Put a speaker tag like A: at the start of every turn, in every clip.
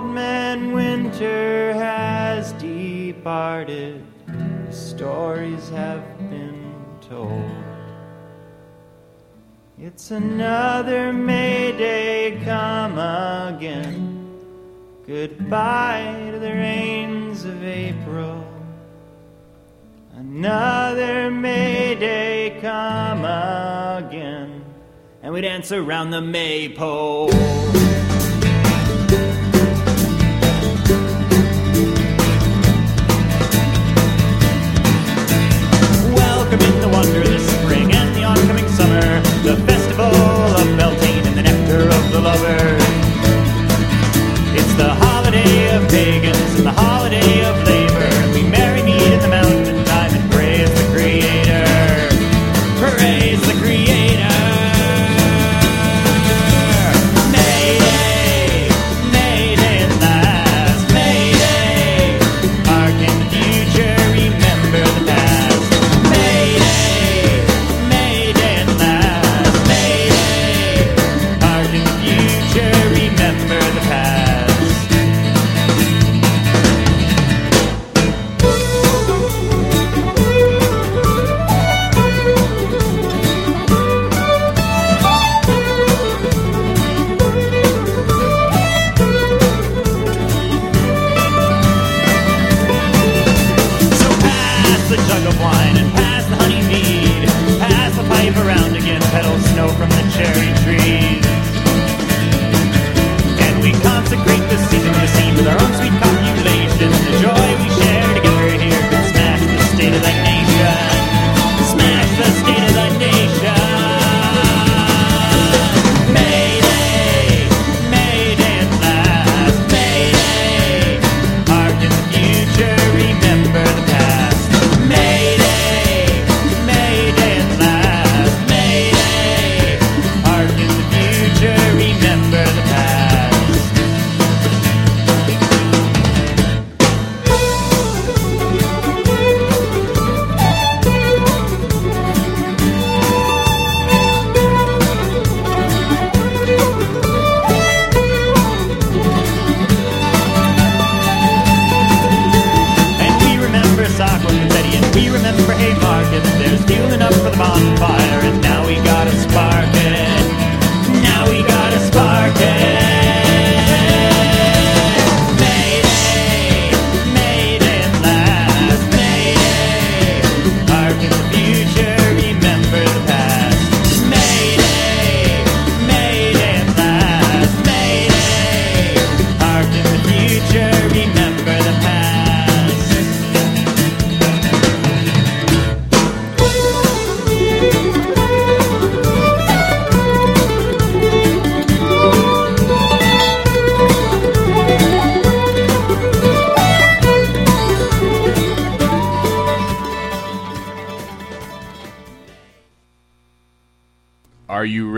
A: old man winter has departed. The stories have been told. It's another May Day come again. Goodbye to the rains of April. Another May Day come again. And we dance around the maypole. In the spring and the oncoming summer, the festival of Beltane and the nectar of the lover. It's the holiday of pagans and the holiday of labor.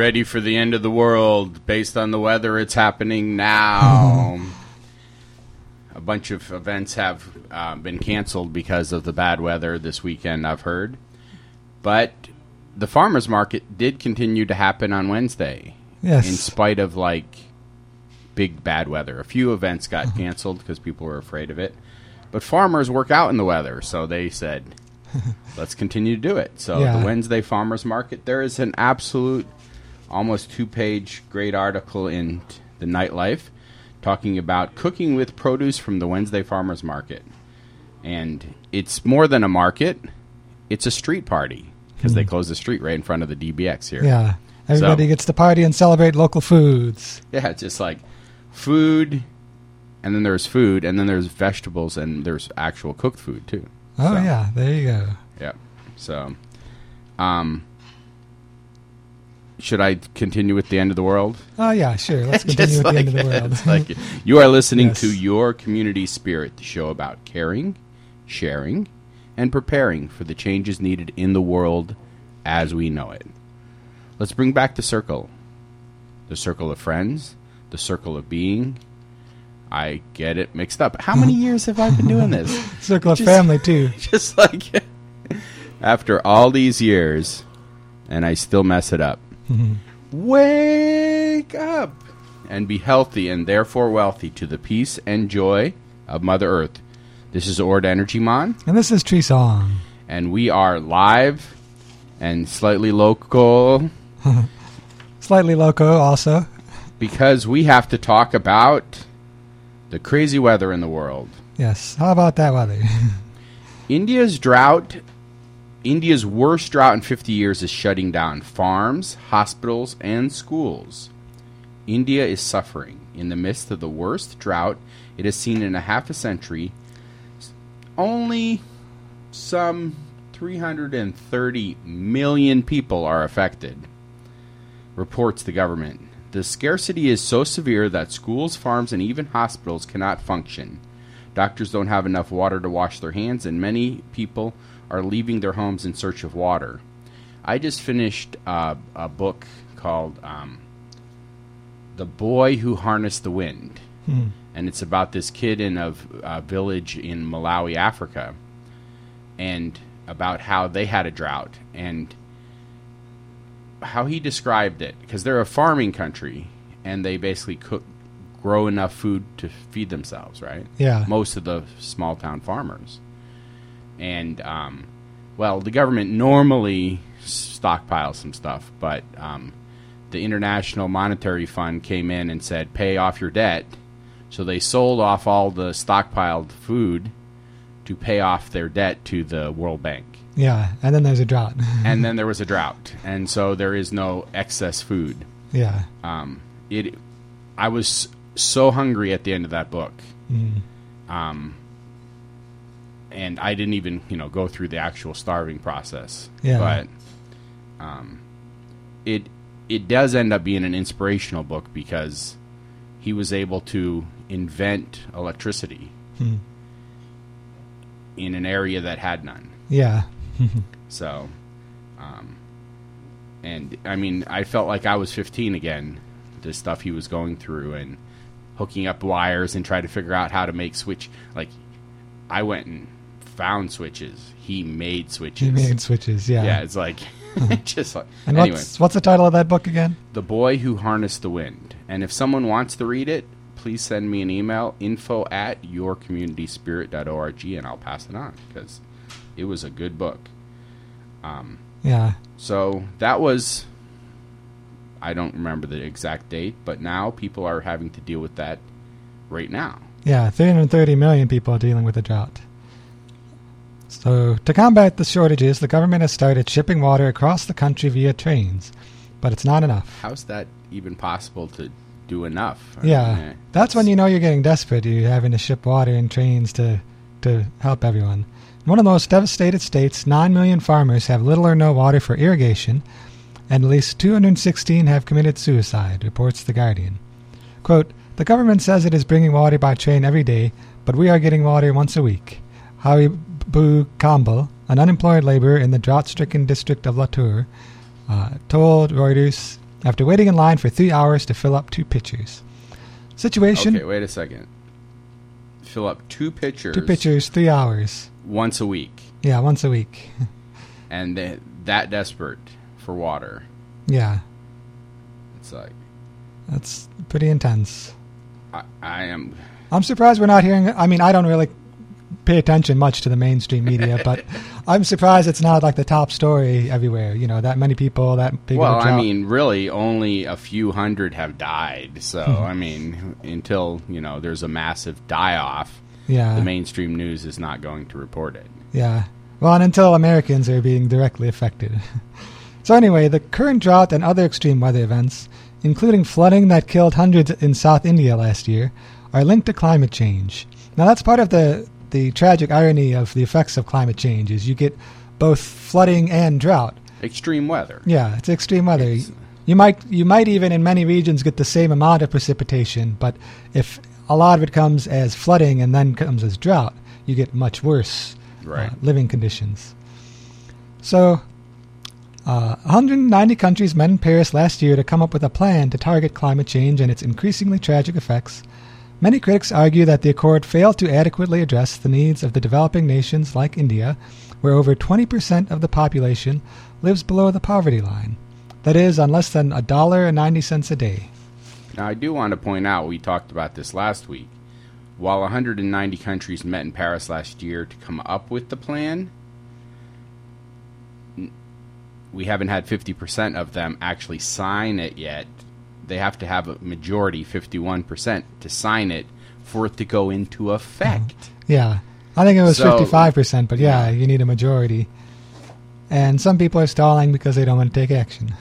B: Ready for the end of the world? Based on the weather, it's happening now. a bunch of events have uh, been canceled because of the bad weather this weekend, I've heard. But the farmers market did continue to happen on Wednesday.
C: Yes.
B: In spite of like big bad weather. A few events got canceled because people were afraid of it. But farmers work out in the weather, so they said, let's continue to do it. So
C: Yeah.
B: the Wednesday farmers market, there is an absolute, almost two-page great article in the Nightlife talking about cooking with produce from the Wednesday farmers market, and it's more than a market; it's a street party because they close the street right in front of the DBX here.
C: Hmm. Yeah. Everybody
B: So-
C: gets to party and celebrate local foods.
B: Yeah, it's just like food, and then there's food, and then there's vegetables, and there's actual cooked food too.
C: Oh,
B: So,
C: yeah. There you go.
B: yeah. So, um, should I continue with the end of the world?
C: Oh, yeah, sure. Let's continue with
B: Just
C: the end of the world.
B: like you are listening
C: Yes.
B: to your community spirit, the show about caring, sharing, and preparing for the changes needed in the world as we know it. Let's bring back the circle. The circle of friends, the circle of being. I get it mixed up. How many years have I been doing this?
C: Circle of family, too.
B: Just like after all these years, and I still mess it up. Wake up! and be healthy and therefore wealthy to the peace and joy of Mother Earth. This is Ord Energy Mon,
C: And this is Tree Song.
B: and we are live and slightly local
C: Slightly loco, also.
B: because we have to talk about the crazy weather in the world.
C: Yes. How about that weather?
B: India's drought, India's worst drought in 50 years is shutting down farms, hospitals, and schools. India is suffering in the midst of the worst drought it has seen in a half a century. Only some 330 million people are affected, reports the government. The scarcity is so severe that schools, farms, and even hospitals cannot function. Doctors don't have enough water to wash their hands, and many people are leaving their homes in search of water. I just finished uh, a book called um, The Boy Who Harnessed the Wind. And it's about this kid in a village in Malawi, Africa, and about how they had a drought and how he described it. Because they're a farming country, and they basically cook, grow enough food to feed themselves, right?
C: Yeah.
B: most of the small town farmers. And, um, well, the government normally stockpiles some stuff, but um, the International Monetary Fund came in and said, pay off your debt. So they sold off all the stockpiled food to pay off their debt to the World Bank.
C: yeah. And then there's a drought.
B: And then there was a drought, and so there is no excess food.
C: yeah.
B: Um, it, I was so hungry at the end of that book. Um, and I didn't even, you know, go through the actual starving process.
C: Yeah.
B: But um, it it does end up being an inspirational book because he was able to invent electricity in an area that had none.
C: Yeah.
B: So, um, and I mean, I felt like I was 15 again. The stuff he was going through and hooking up wires and trying to figure out how to make switch. Like, I went and found switches. He made switches.
C: He made switches. Yeah.
B: yeah, it's like just like
C: And
B: anyway.
C: what's what's the title of that book again?
B: The Boy Who Harnessed the Wind. And if someone wants to read it, please send me an email, info at yourcommunityspirit.org, and I'll pass it on because it was a good book.
C: Um, Yeah.
B: So that was, I don't remember the exact date, but now people are having to deal with that right now.
C: Yeah, 330 million people are dealing with the drought. So, to combat the shortages, the government has started shipping water across the country via trains, but it's not enough.
B: How's that even possible to do enough? I
C: Yeah,
B: mean,
C: that's when you know you're getting desperate. You're having to ship water in trains to to help everyone. In one of the most devastated states, 9 million farmers have little or no water for irrigation, and at least 216 have committed suicide, reports The Guardian. Quote, The government says it is bringing water by train every day, but we are getting water once a week. Howie Bu Campbell, an unemployed laborer in the drought stricken district of Latur, uh, told Reuters after waiting in line for three hours to fill up two pitchers. Situation
B: Okay, wait a second. Fill up two pitchers,
C: two pitchers, three hours.
B: once a week,
C: Yeah, once a week.
B: and they, that desperate for water.
C: yeah,
B: It's like
C: that's pretty intense.
B: I, I am.
C: I'm surprised we're not hearing. I mean, I don't really pay attention much to the mainstream media, but I'm surprised it's not like the top story everywhere. You know, that many people, that big.
B: Well, I mean, really, only a few hundred have died. So,
C: Mm-hmm.
B: I mean, until you know, there's a massive die-off,
C: yeah,
B: the mainstream news is not going to report it.
C: Yeah. Well, and until Americans are being directly affected. so, anyway, the current drought and other extreme weather events, including flooding that killed hundreds in South India last year, are linked to climate change. Now, that's part of the, the tragic irony of the effects of climate change is you get both flooding and drought.
B: Extreme weather.
C: Yeah, it's extreme weather. You might you might even in many regions get the same amount of precipitation, but if a lot of it comes as flooding and then comes as drought, you get much worse
B: Right.
C: uh, living conditions. So, uh, 190 countries met in Paris last year to come up with a plan to target climate change and its increasingly tragic effects. Many critics argue that the accord failed to adequately address the needs of the developing nations like India, where over 20% of the population lives below the poverty line. That is, on less than a dollar and ninety cents a day.
B: Now, I do want to point out, we talked about this last week. While 190 countries met in Paris last year to come up with the plan, we haven't had 50% of them actually sign it yet. They have to have a majority, 51%, to sign it for it to go into effect.
C: Yeah. I think it was
B: So-
C: 55%, but yeah, you need a majority. And some people are stalling because they don't want to take action.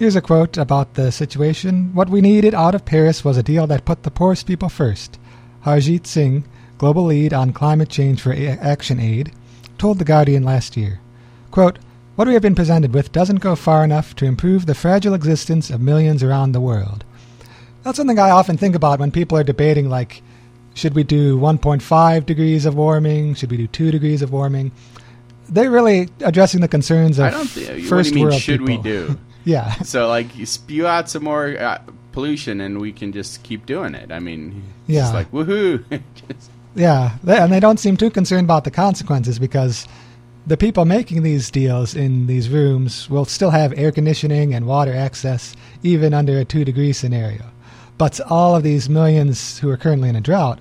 C: Here's a quote about the situation. What we needed out of Paris was a deal that put the poorest people first. Harjit Singh, global lead on climate change for A- Action Aid, told The Guardian last year. Quote, what we have been presented with doesn't go far enough to improve the fragile existence of millions around the world. That's something I often think about when people are debating, like, should we do 1.5 degrees of warming? Should we do 2 degrees of warming? They're really addressing the concerns of
B: I don't do
C: first
B: mean,
C: world
B: should we do?
C: Yeah,
B: So, like, you spew out some more uh, pollution and we can just keep doing it. I mean, it's
C: Yeah.
B: like, woohoo. Just-
C: yeah, they, and they don't seem too concerned about the consequences because the people making these deals in these rooms will still have air conditioning and water access even under a 2 degree scenario. But all of these millions who are currently in a drought,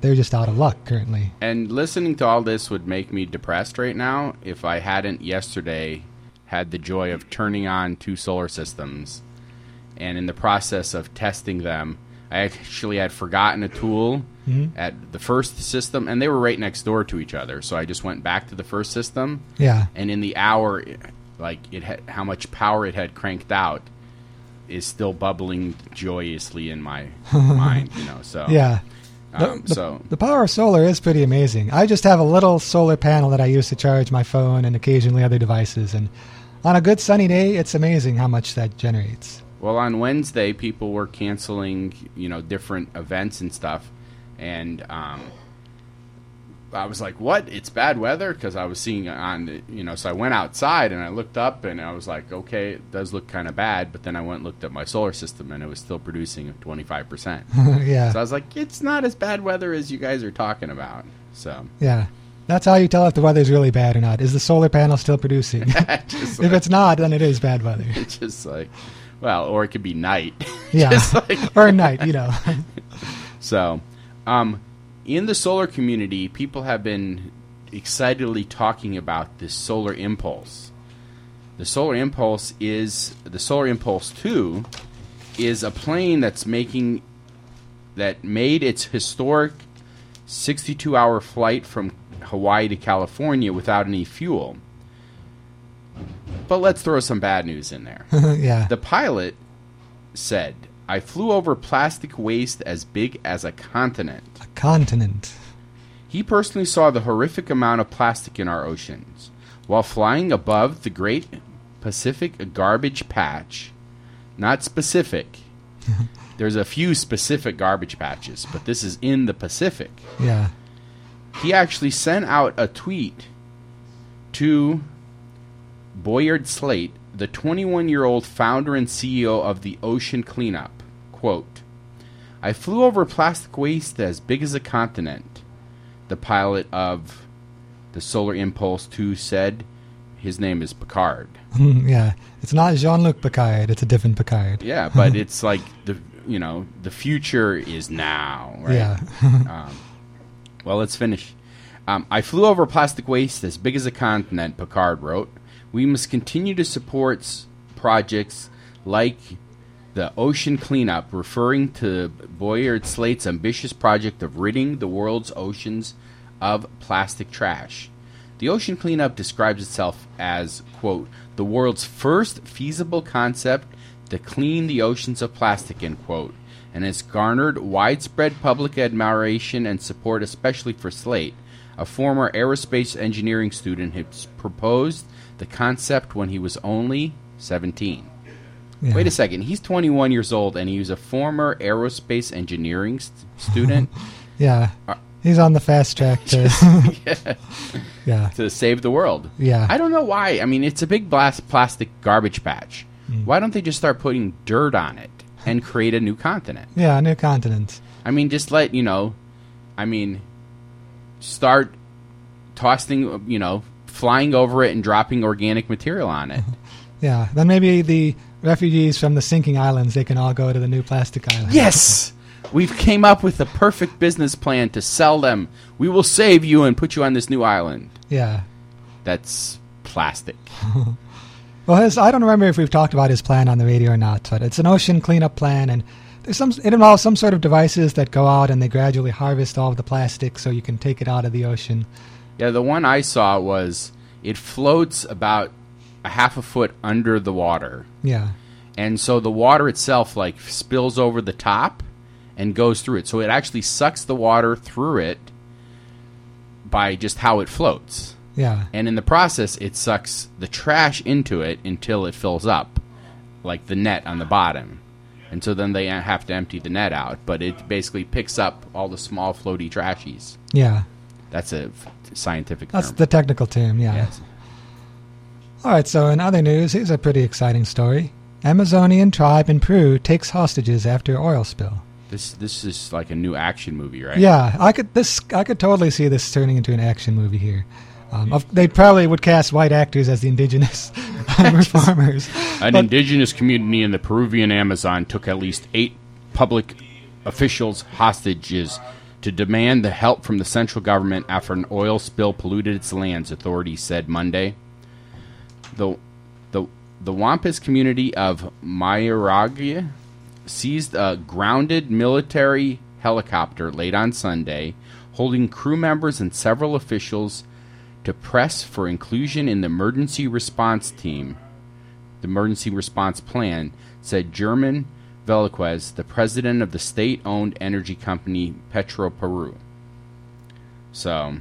C: they're just out of luck currently.
B: And listening to all this would make me depressed right now if I hadn't yesterday had the joy of turning on two solar systems. And in the process of testing them, I actually had forgotten a tool at the first system, and they were right next door to each other. So I just went back to the first system,
C: Yeah.
B: and in the hour, like it had how much power it had cranked out is still bubbling joyously in my mind. You know, so
C: Yeah. The,
B: Um,
C: the-
B: so
C: the power of solar is pretty amazing. I just have a little solar panel that I use to charge my phone and occasionally other devices, and on a good sunny day, it's amazing how much that generates.
B: Well, on Wednesday, people were canceling, you know, different events and stuff, and um, I was like, "What? It's bad weather?" Because I was seeing on, the, you know, so I went outside and I looked up and I was like, "Okay, it does look kind of bad." But then I went and looked at my solar system and it was still producing twenty five percent.
C: yeah,
B: So I was like, "It's not as bad weather as you guys are talking about." So
C: yeah. That's how you tell if the weather's really bad or not. Is the solar panel still producing? if
B: like,
C: it's not, then it is bad weather.
B: it's just like, well, or it could be night.
C: Yeah,
B: like-
C: or night, you know.
B: So, um, in the solar community, people have been excitedly talking about this solar impulse. The solar impulse is the solar impulse 2 is a plane that's making that made its historic 62 hour flight from Hawaii to California without any fuel. But let's throw some bad news in there.
C: yeah,
B: The pilot said, I flew over plastic waste as big as a continent.
C: a continent.
B: He personally saw the horrific amount of plastic in our oceans. While flying above the Great Pacific Garbage Patch, not specific, there's a few specific garbage patches, but this is in the Pacific.
C: Yeah,
B: He actually sent out a tweet to Boyan Slat, the 21 year old founder and CEO of the Ocean Cleanup. Quote, I flew over plastic waste as big as a continent, the pilot of the Solar Impulse 2 said. His name is Piccard.
C: yeah. It's not Jean-Luc Picard. It's a different Piccard.
B: Yeah, but it's like the you know the future is now, right?
C: Yeah.
B: um, well, let's finish. Um, I flew over plastic waste as big as a continent. Piccard wrote, "We must continue to support projects like the ocean cleanup, referring to Boyan Slat's ambitious project of ridding the world's oceans of plastic trash." The ocean cleanup describes itself as, quote, the world's first feasible concept to clean the oceans of plastic, end quote, and has garnered widespread public admiration and support, especially for Slat, a former aerospace engineering student who proposed the concept when he was only 17.
C: yeah.
B: Wait a second, he's 21 years old and he was a former aerospace engineering st- student
C: Yeah.
B: Uh,
C: He's on the fast track to. yeah.
B: to save the world.
C: Yeah.
B: I don't know why. I mean, it's a big blast plastic garbage patch.
C: Mm.
B: Why don't they just start putting dirt on it and create a new continent?
C: Yeah, a new continent.
B: I mean, just let, you know, I mean, start tossing, you know, flying over it and dropping organic material on it.
C: Yeah. Then maybe the refugees from the sinking islands, they can all go to the new plastic island.
B: Yes! We've came up with the perfect business plan to sell them. We will save you and put you on this new island.
C: Yeah.
B: That's plastic.
C: Well, his, I don't remember if we've talked about his plan on the radio or not, but it's an ocean cleanup plan, and there's some. It involves some sort of devices that go out and they gradually harvest all of the plastic so you can take it out of the ocean.
B: Yeah, the one I saw was it floats about a half a foot under the water.
C: Yeah.
B: And so the water itself like spills over the top and goes through it. So it actually sucks the water through it by just how it floats.
C: Yeah.
B: And in the process, it sucks the trash into it until it fills up, like the net on the bottom. And so then they have to empty the net out. But it basically picks up all the small floaty trashies.
C: Yeah.
B: That's a scientific
C: That's
B: term.
C: the technical term, yeah.
B: Yes.
C: All right, so in other news, here's a pretty exciting story. Amazonian tribe in Peru takes hostages after oil spill.
B: This this is like a new action movie, right?
C: Yeah, I could this I could totally see this turning into an action movie here. Um, they probably would cast white actors as the indigenous farmers.
B: An
C: But-
B: indigenous community in the Peruvian Amazon took at least eight public officials hostages to demand the help from the central government after an oil spill polluted its lands, authorities said Monday. The, the, the Wampis community of Mayuriaga seized a grounded military helicopter late on Sunday, holding crew members and several officials to press for inclusion in the emergency response team the emergency response plan, said German Velasquez, the president of the state owned energy company Petro Peru. So,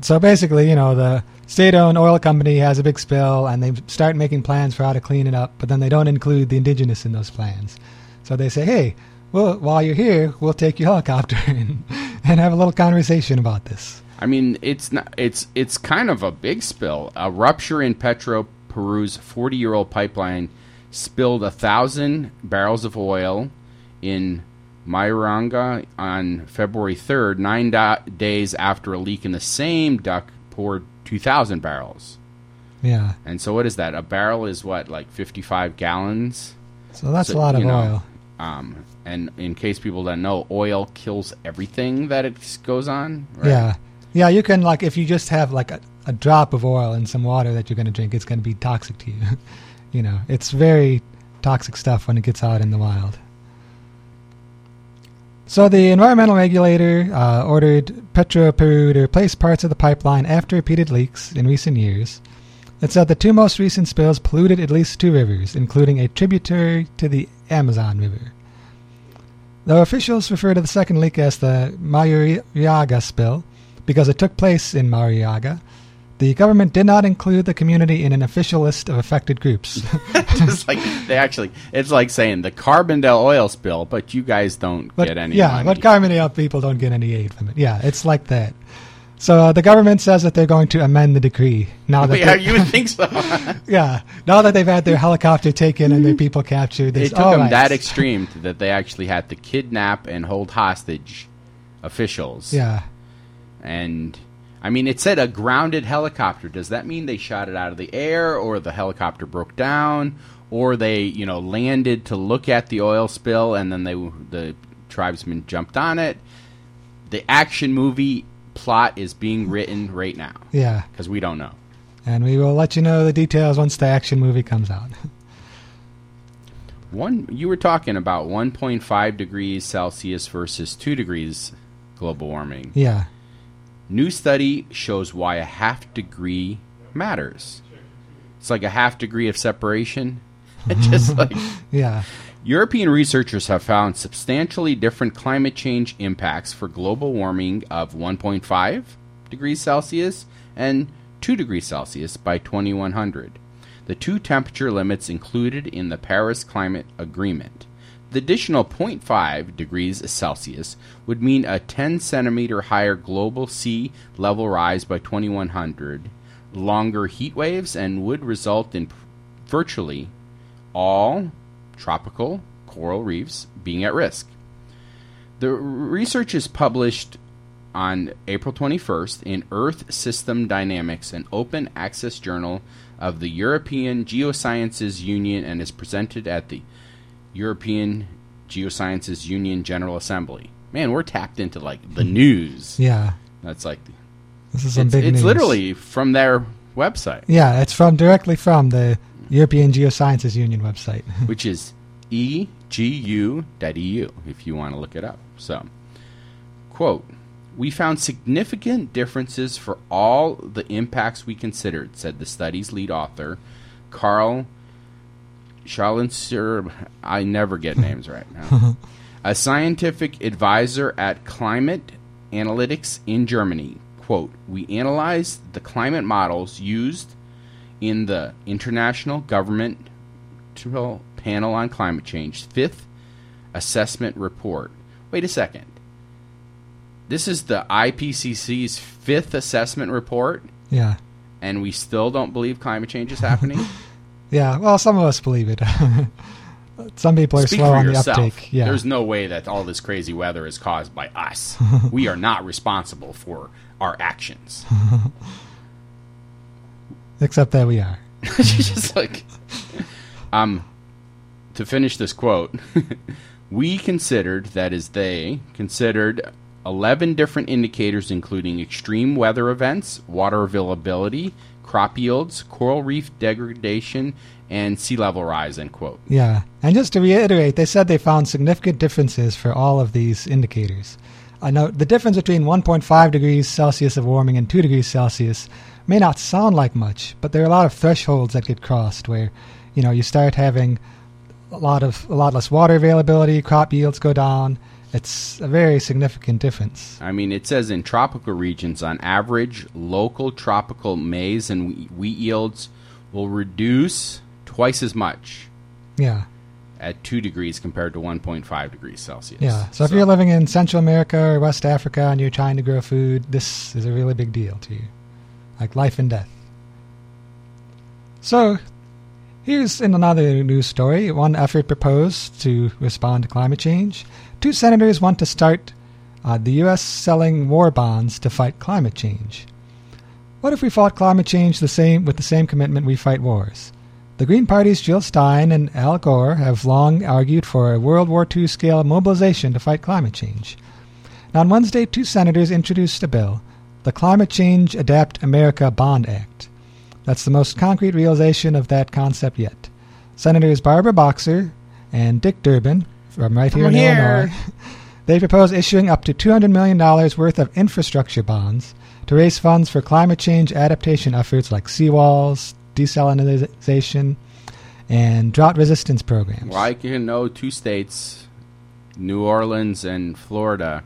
C: So basically, you know, the state-owned oil company has a big spill, and they start making plans for how to clean it up, but then they don't include the indigenous in those plans. So they say, "Hey, well, while you're here, we'll take your helicopter and, and have a little conversation about this."
B: I mean, it's not it's it's kind of a big spill. A rupture in Petro Peru's 40-year-old pipeline spilled a thousand barrels of oil in Mayuriaga on February 3rd, nine da days after a leak in the same duct poured 2,000 barrels.
C: Yeah.
B: And so, what is that? A barrel is what, like 55 gallons?
C: So that's
B: So,
C: a lot of
B: know,
C: oil.
B: Um, and in case people don't know, oil kills everything that it goes on. right?
C: Yeah. Yeah, you can like if you just have like a, a drop of oil in some water that you're going to drink, it's going to be toxic to you. you know, it's very toxic stuff when it gets out in the wild. So the environmental regulator uh, ordered Petro Peru to replace parts of the pipeline after repeated leaks in recent years. It said the two most recent spills polluted at least two rivers, including a tributary to the Amazon River. Though officials refer to the second leak as the Mayuriaga spill because it took place in Mayuriaga, the government did not include the community in an official list of affected groups.
B: Just like they actually, it's like saying the Carbondale oil spill, but you guys don't
C: but
B: get any.
C: yeah,
B: money.
C: but Carbondale people don't get any aid from it. Yeah, it's like that. So uh, the government says that they're going to amend the decree now that
B: yeah, you would think so.
C: yeah now that they've had their helicopter taken and their people captured.
B: it
C: They
B: took them
C: right.
B: that extreme that they actually had to kidnap and hold hostage officials.
C: Yeah,
B: And I mean, it said a grounded helicopter. Does that mean they shot it out of the air, or the helicopter broke down, or they, you know, landed to look at the oil spill and then they the tribesmen jumped on it? The action movie plot is being written right now
C: yeah,
B: because we don't know.
C: and we will let you know the details once the action movie comes out.
B: One, you were talking about 1.5 degrees Celsius versus 2 degrees global warming.
C: yeah,
B: New study shows why a half degree matters. It's like a half degree of separation. Just like
C: yeah,
B: European researchers have found substantially different climate change impacts for global warming of 1.5 degrees Celsius and 2 degrees Celsius by 2100. The two temperature limits included in the Paris Climate Agreement. The additional 0.5 degrees Celsius would mean a 10 centimeter higher global sea level rise by 2100, longer heat waves, and would result in virtually all tropical coral reefs being at risk. The research is published on April 21st in Earth System Dynamics, an open access journal of the European Geosciences Union, and is presented at the European Geosciences Union General Assembly. Man, we're tapped into like the news.
C: Yeah,
B: That's like
C: this is some
B: it's,
C: big
B: it's
C: news.
B: literally from their website,
C: Yeah, it's from directly from the European Geosciences Union website.
B: which is egu.eu if you want to look it up. So, quote, we found significant differences for all the impacts we considered, said the study's lead author, Carl Schleussner. I never get names right now. A scientific advisor at Climate Analytics in Germany. Quote, we analyzed the climate models used in the International Government Panel on Climate Change fifth assessment report. Wait a second. This is the IPCC's fifth assessment report,
C: yeah,
B: and we still don't believe climate change is happening?
C: yeah. Well, some of us believe it. some people are
B: Speak
C: slow on
B: yourself.
C: the uptake. Yeah,
B: There's no way that all this crazy weather is caused by us. we are not responsible for our actions.
C: except that we are.
B: She's just like, um, to finish this quote, we considered, that is, they considered 11 different indicators, including extreme weather events, water availability, crop yields, coral reef degradation, and sea level rise, end quote.
C: Yeah, and just to reiterate, they said they found significant differences for all of these indicators. Uh, I know the difference between 1.5 degrees Celsius of warming and 2 degrees Celsius may not sound like much, but there are a lot of thresholds that get crossed where, you know, you start having a lot of a lot less water availability, crop yields go down. It's a very significant difference.
B: I mean, it says in tropical regions, on average, local tropical maize and wheat yields will reduce twice as much
C: Yeah.
B: at 2 degrees compared to 1.5 degrees Celsius.
C: Yeah. So, if you're living in Central America or West Africa and you're trying to grow food, this is a really big deal to you. Like life and death. So, here's in another news story one effort proposed to respond to climate change. Two senators want to start uh, the U.S. selling war bonds to fight climate change. What if we fought climate change the same with the same commitment we fight wars? The Green Party's Jill Stein and Al Gore have long argued for a World War II scale mobilization to fight climate change. Now, on Wednesday, two senators introduced a bill, the Climate Change Adapt America Bond Act. That's the most concrete realization of that concept yet. Senators Barbara Boxer and Dick Durbin, from right here
B: From
C: in
B: here.
C: Illinois, they propose issuing up to $200 million worth of infrastructure bonds to raise funds for climate change adaptation efforts like seawalls, desalinization, and drought resistance programs.
B: Well, I can know two states, New Orleans and Florida,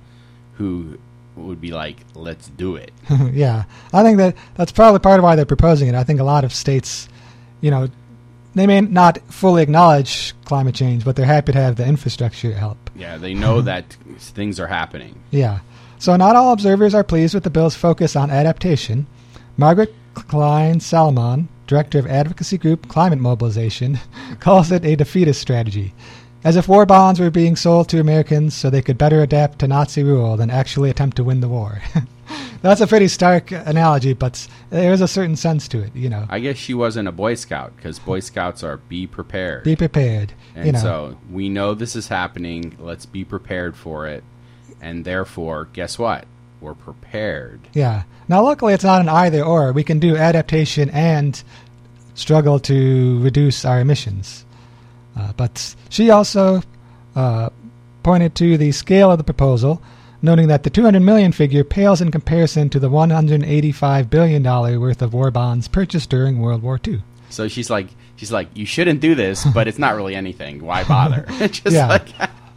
B: who would be like, let's do it.
C: yeah, I think that that's probably part of why they're proposing it. I think a lot of states, you know, they may not fully acknowledge climate change, but they're happy to have the infrastructure help.
B: Yeah, they know that things are happening.
C: Yeah. So not all observers are pleased with the bill's focus on adaptation. Margaret Klein Salamon, director of advocacy group Climate Mobilization, calls it a defeatist strategy, as if war bonds were being sold to Americans so they could better adapt to Nazi rule than actually attempt to win the war. That's a pretty stark analogy, but there is a certain sense to it. You know,
B: I guess she wasn't a Boy Scout because Boy Scouts are be prepared.
C: be prepared.
B: and
C: you know,
B: so we know this is happening. Let's be prepared for it. And therefore, guess what? We're prepared.
C: Yeah. Now, luckily, it's not an either or. We can do adaptation and struggle to reduce our emissions. Uh, but she also uh, pointed to the scale of the proposal, noting that the 200 million figure pales in comparison to the 185 billion dollar worth of war bonds purchased during World War II.
B: So she's like, she's like, you shouldn't do this, but it's not really anything. Why bother? Just
C: Yeah.
B: like,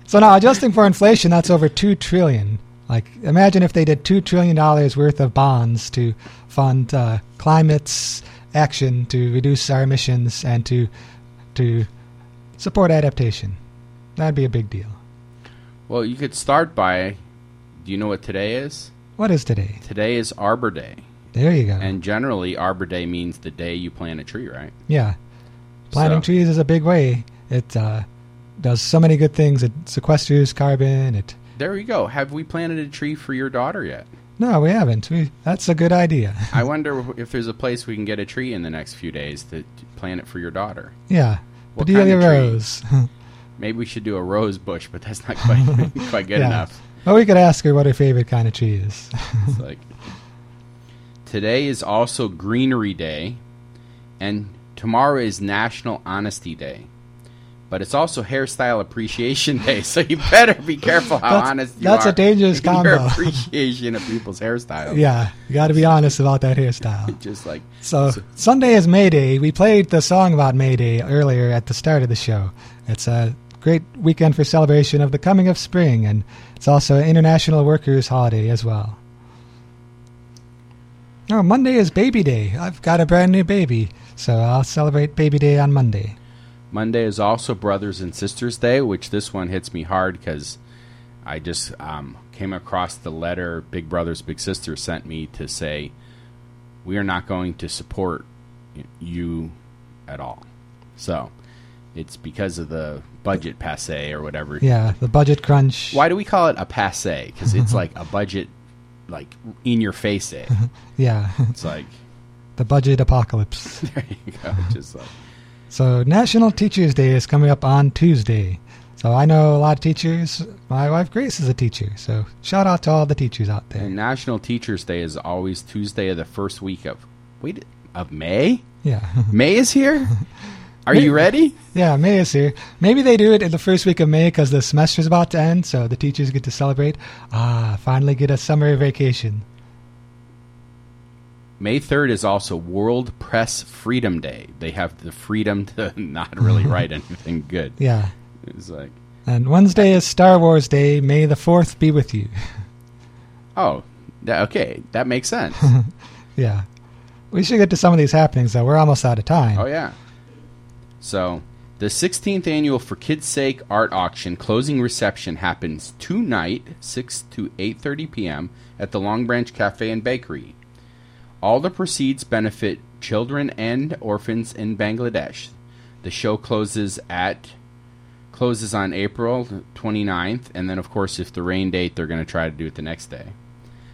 C: So now, adjusting for inflation, that's over two trillion. Like, imagine if they did two trillion dollars worth of bonds to fund uh, climate's action to reduce our emissions and to to support adaptation. That'd be a big deal.
B: well, you could start by. Do you know what today is?
C: What is today?
B: Today is Arbor Day,
C: There you go.
B: and generally Arbor Day means the day you plant a tree, right?
C: yeah, planting
B: So-
C: trees is a big way. It uh, does so many good things. It sequesters carbon. It
B: there we go. Have we planted a tree for your daughter yet?
C: No, we haven't. We, that's a good idea.
B: I wonder if there's a place we can get a tree in the next few days to plant it for your daughter.
C: yeah.
B: What
C: Bedelia
B: kind of?
C: Rose.
B: Maybe we should do a rose bush, but that's not quite quite good
C: Yeah.
B: enough.
C: Well, we could ask her what her favorite kind of tree is.
B: It's like today is also Greenery Day, and tomorrow is National Honesty Day. But it's also Hairstyle Appreciation Day, so you better be careful how
C: That's-
B: honest you
C: that's
B: are
C: a dangerous
B: in your
C: combo.
B: appreciation of people's hairstyles.
C: yeah, you got to be honest about that hairstyle.
B: just like
C: So Sunday is May Day. We played the song about May Day earlier at the start of the show. It's a great weekend for celebration of the coming of spring, and it's also an International Workers' Holiday as well. Oh, Monday is Baby Day. I've got a brand new baby, so I'll celebrate Baby Day on Monday.
B: Monday is also Brothers and Sisters Day, which this one hits me hard because I just um, came across the letter Big Brothers Big Sisters sent me to say we are not going to support you at all. So it's because of the budget passe or whatever.
C: Yeah, the budget crunch.
B: Why do we call it a passe? Because it's like a budget, like in your face. Day.
C: Yeah,
B: It's like
C: the budget apocalypse.
B: there you go. Just like
C: So National Teachers Day is coming up on Tuesday. So I know a lot of teachers. My wife Grace is a teacher, so shout out to all the teachers out there.
B: And National Teachers Day is always Tuesday of the first week of wait of May.
C: Yeah,
B: May is here. Are you ready?
C: yeah. May is here. Maybe they do it in the first week of May because the semester's about to end, so the teachers get to celebrate. Ah, finally get a summer vacation.
B: May third is also World Press Freedom Day. They have the freedom to not really write anything good.
C: Yeah.
B: It's like,
C: And Wednesday is Star Wars Day. May the fourth be with you.
B: oh, okay, that makes sense.
C: yeah. We should get to some of these happenings though. We're almost out of time.
B: Oh yeah. So the 16th annual For Kids' Sake art auction closing reception happens tonight, 6 to 8:30 p.m. at the Long Branch Cafe and Bakery. All the proceeds benefit children and orphans in Bangladesh. The show closes at closes on April 29th and then of course if the rain date they're going to try to do it the next day.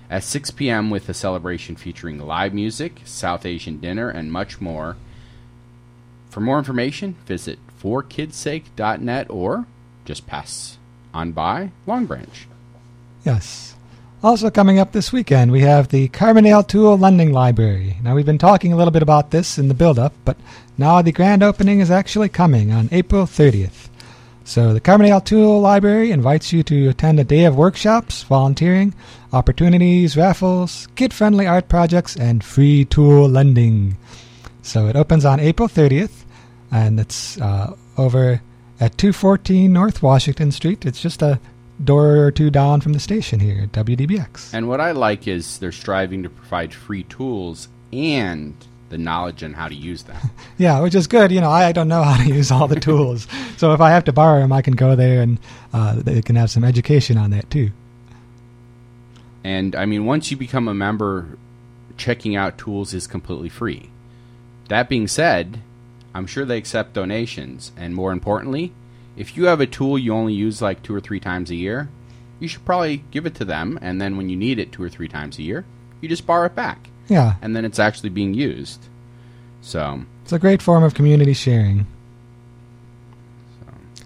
B: At 6 p.m. with a celebration featuring live music, South Asian dinner and much more. For more information, visit forkidsake.net or just pass on by Long Branch.
C: Yes. Also coming up this weekend, we have the Carbondale Tool Lending Library. Now, we've been talking a little bit about this in the build-up, but now the grand opening is actually coming on April 30th. So the Carbondale Tool Library invites you to attend a day of workshops, volunteering, opportunities, raffles, kid-friendly art projects, and free tool lending. So it opens on April 30th, and it's uh, over at 214 North Washington Street. It's just a door or two down from the station here at WDBX.
B: And what I like is they're striving to provide free tools and the knowledge on how to use them.
C: Yeah, which is good. You know, I don't know how to use all the tools, so if I have to borrow them, I can go there and uh, they can have some education on that too.
B: And I mean, once you become a member, checking out tools is completely free. That being said, I'm sure they accept donations. And more importantly, if you have a tool you only use like two or three times a year, you should probably give it to them. And then when you need it two or three times a year, you just borrow it back.
C: Yeah,
B: And then it's actually being used. So,
C: it's a great form of community sharing.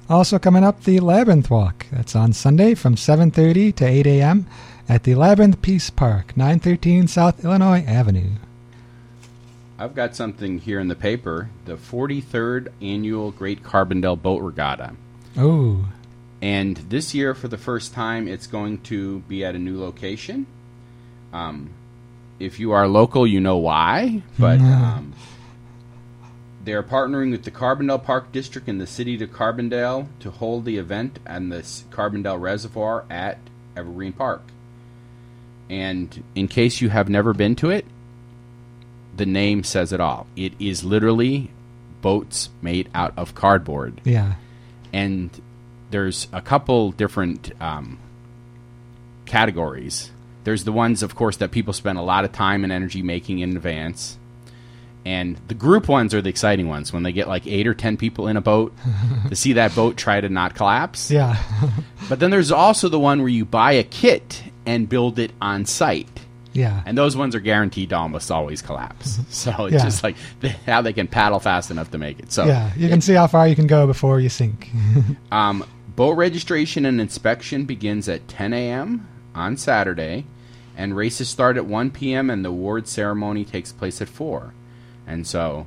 C: Also coming up, the Labyrinth Walk. That's on Sunday from 7:30 to 8 a.m. at the Labyrinth Peace Park, 913 South Illinois Avenue.
B: I've got something here in the paper the 43rd annual Great Carbondale Boat Regatta.
C: Oh,
B: And this year, for the first time, it's going to be at a new location. Um, if you are local, you know why. But um, they're partnering with the Carbondale Park District and the City of Carbondale to hold the event and the Carbondale Reservoir at Evergreen Park. And in case you have never been to it, the name says it all. It is literally boats made out of cardboard
C: yeah.
B: and there's a couple different um, categories. There's the ones, of course, that people spend a lot of time and energy making in advance, And the group ones are the exciting ones when they get like eight or ten people in a boat to see that boat try to not collapse.
C: Yeah.
B: But then there's also the one where you buy a kit and build it on site.
C: Yeah.
B: And those ones are guaranteed to almost always collapse. So it's
C: Yeah.
B: just like the, how they can paddle fast enough to make it. So
C: yeah. You can see how far you can go before you sink.
B: Um, boat registration and inspection begins at 10 a.m. on Saturday, and races start at 1 p.m. and the award ceremony takes place at 4. And so,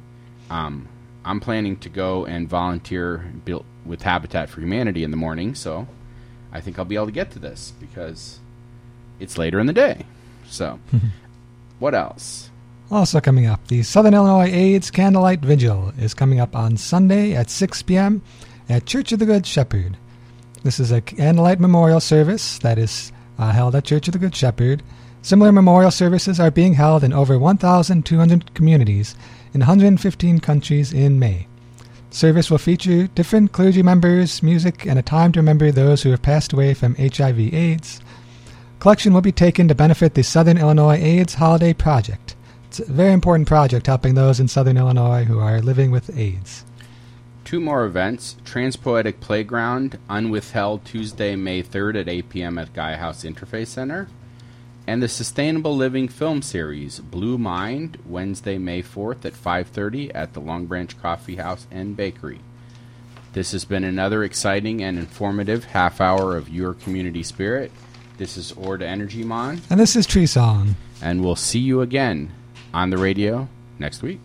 B: um, I'm planning to go and volunteer built with Habitat for Humanity in the morning. So, I think I'll be able to get to this because it's later in the day. So, what else?
C: Also coming up, the Southern Illinois AIDS Candlelight Vigil is coming up on Sunday at 6 p.m. at Church of the Good Shepherd. This is a candlelight memorial service that is uh, held at Church of the Good Shepherd. Similar memorial services are being held in over 1,200 communities in 115 countries in May. Service will feature different clergy members, music, and a time to remember those who have passed away from HIV/AIDS. Collection will be taken to benefit the Southern Illinois AIDS Holiday Project. It's a very important project helping those in Southern Illinois who are living with AIDS.
B: Two more events Transpoetic Playground, unwithheld Tuesday, May 3rd at 8 p.m. at Gaia House Interfaith Center. And the Sustainable Living Film Series, Blue Mind, Wednesday, May 4th at 5.30 at the Long Branch Coffee House and Bakery. This has been another exciting and informative half hour of your community spirit. This is Orda Energy Mon,
C: And this is Tree Song.
B: and we'll see you again on the radio next week.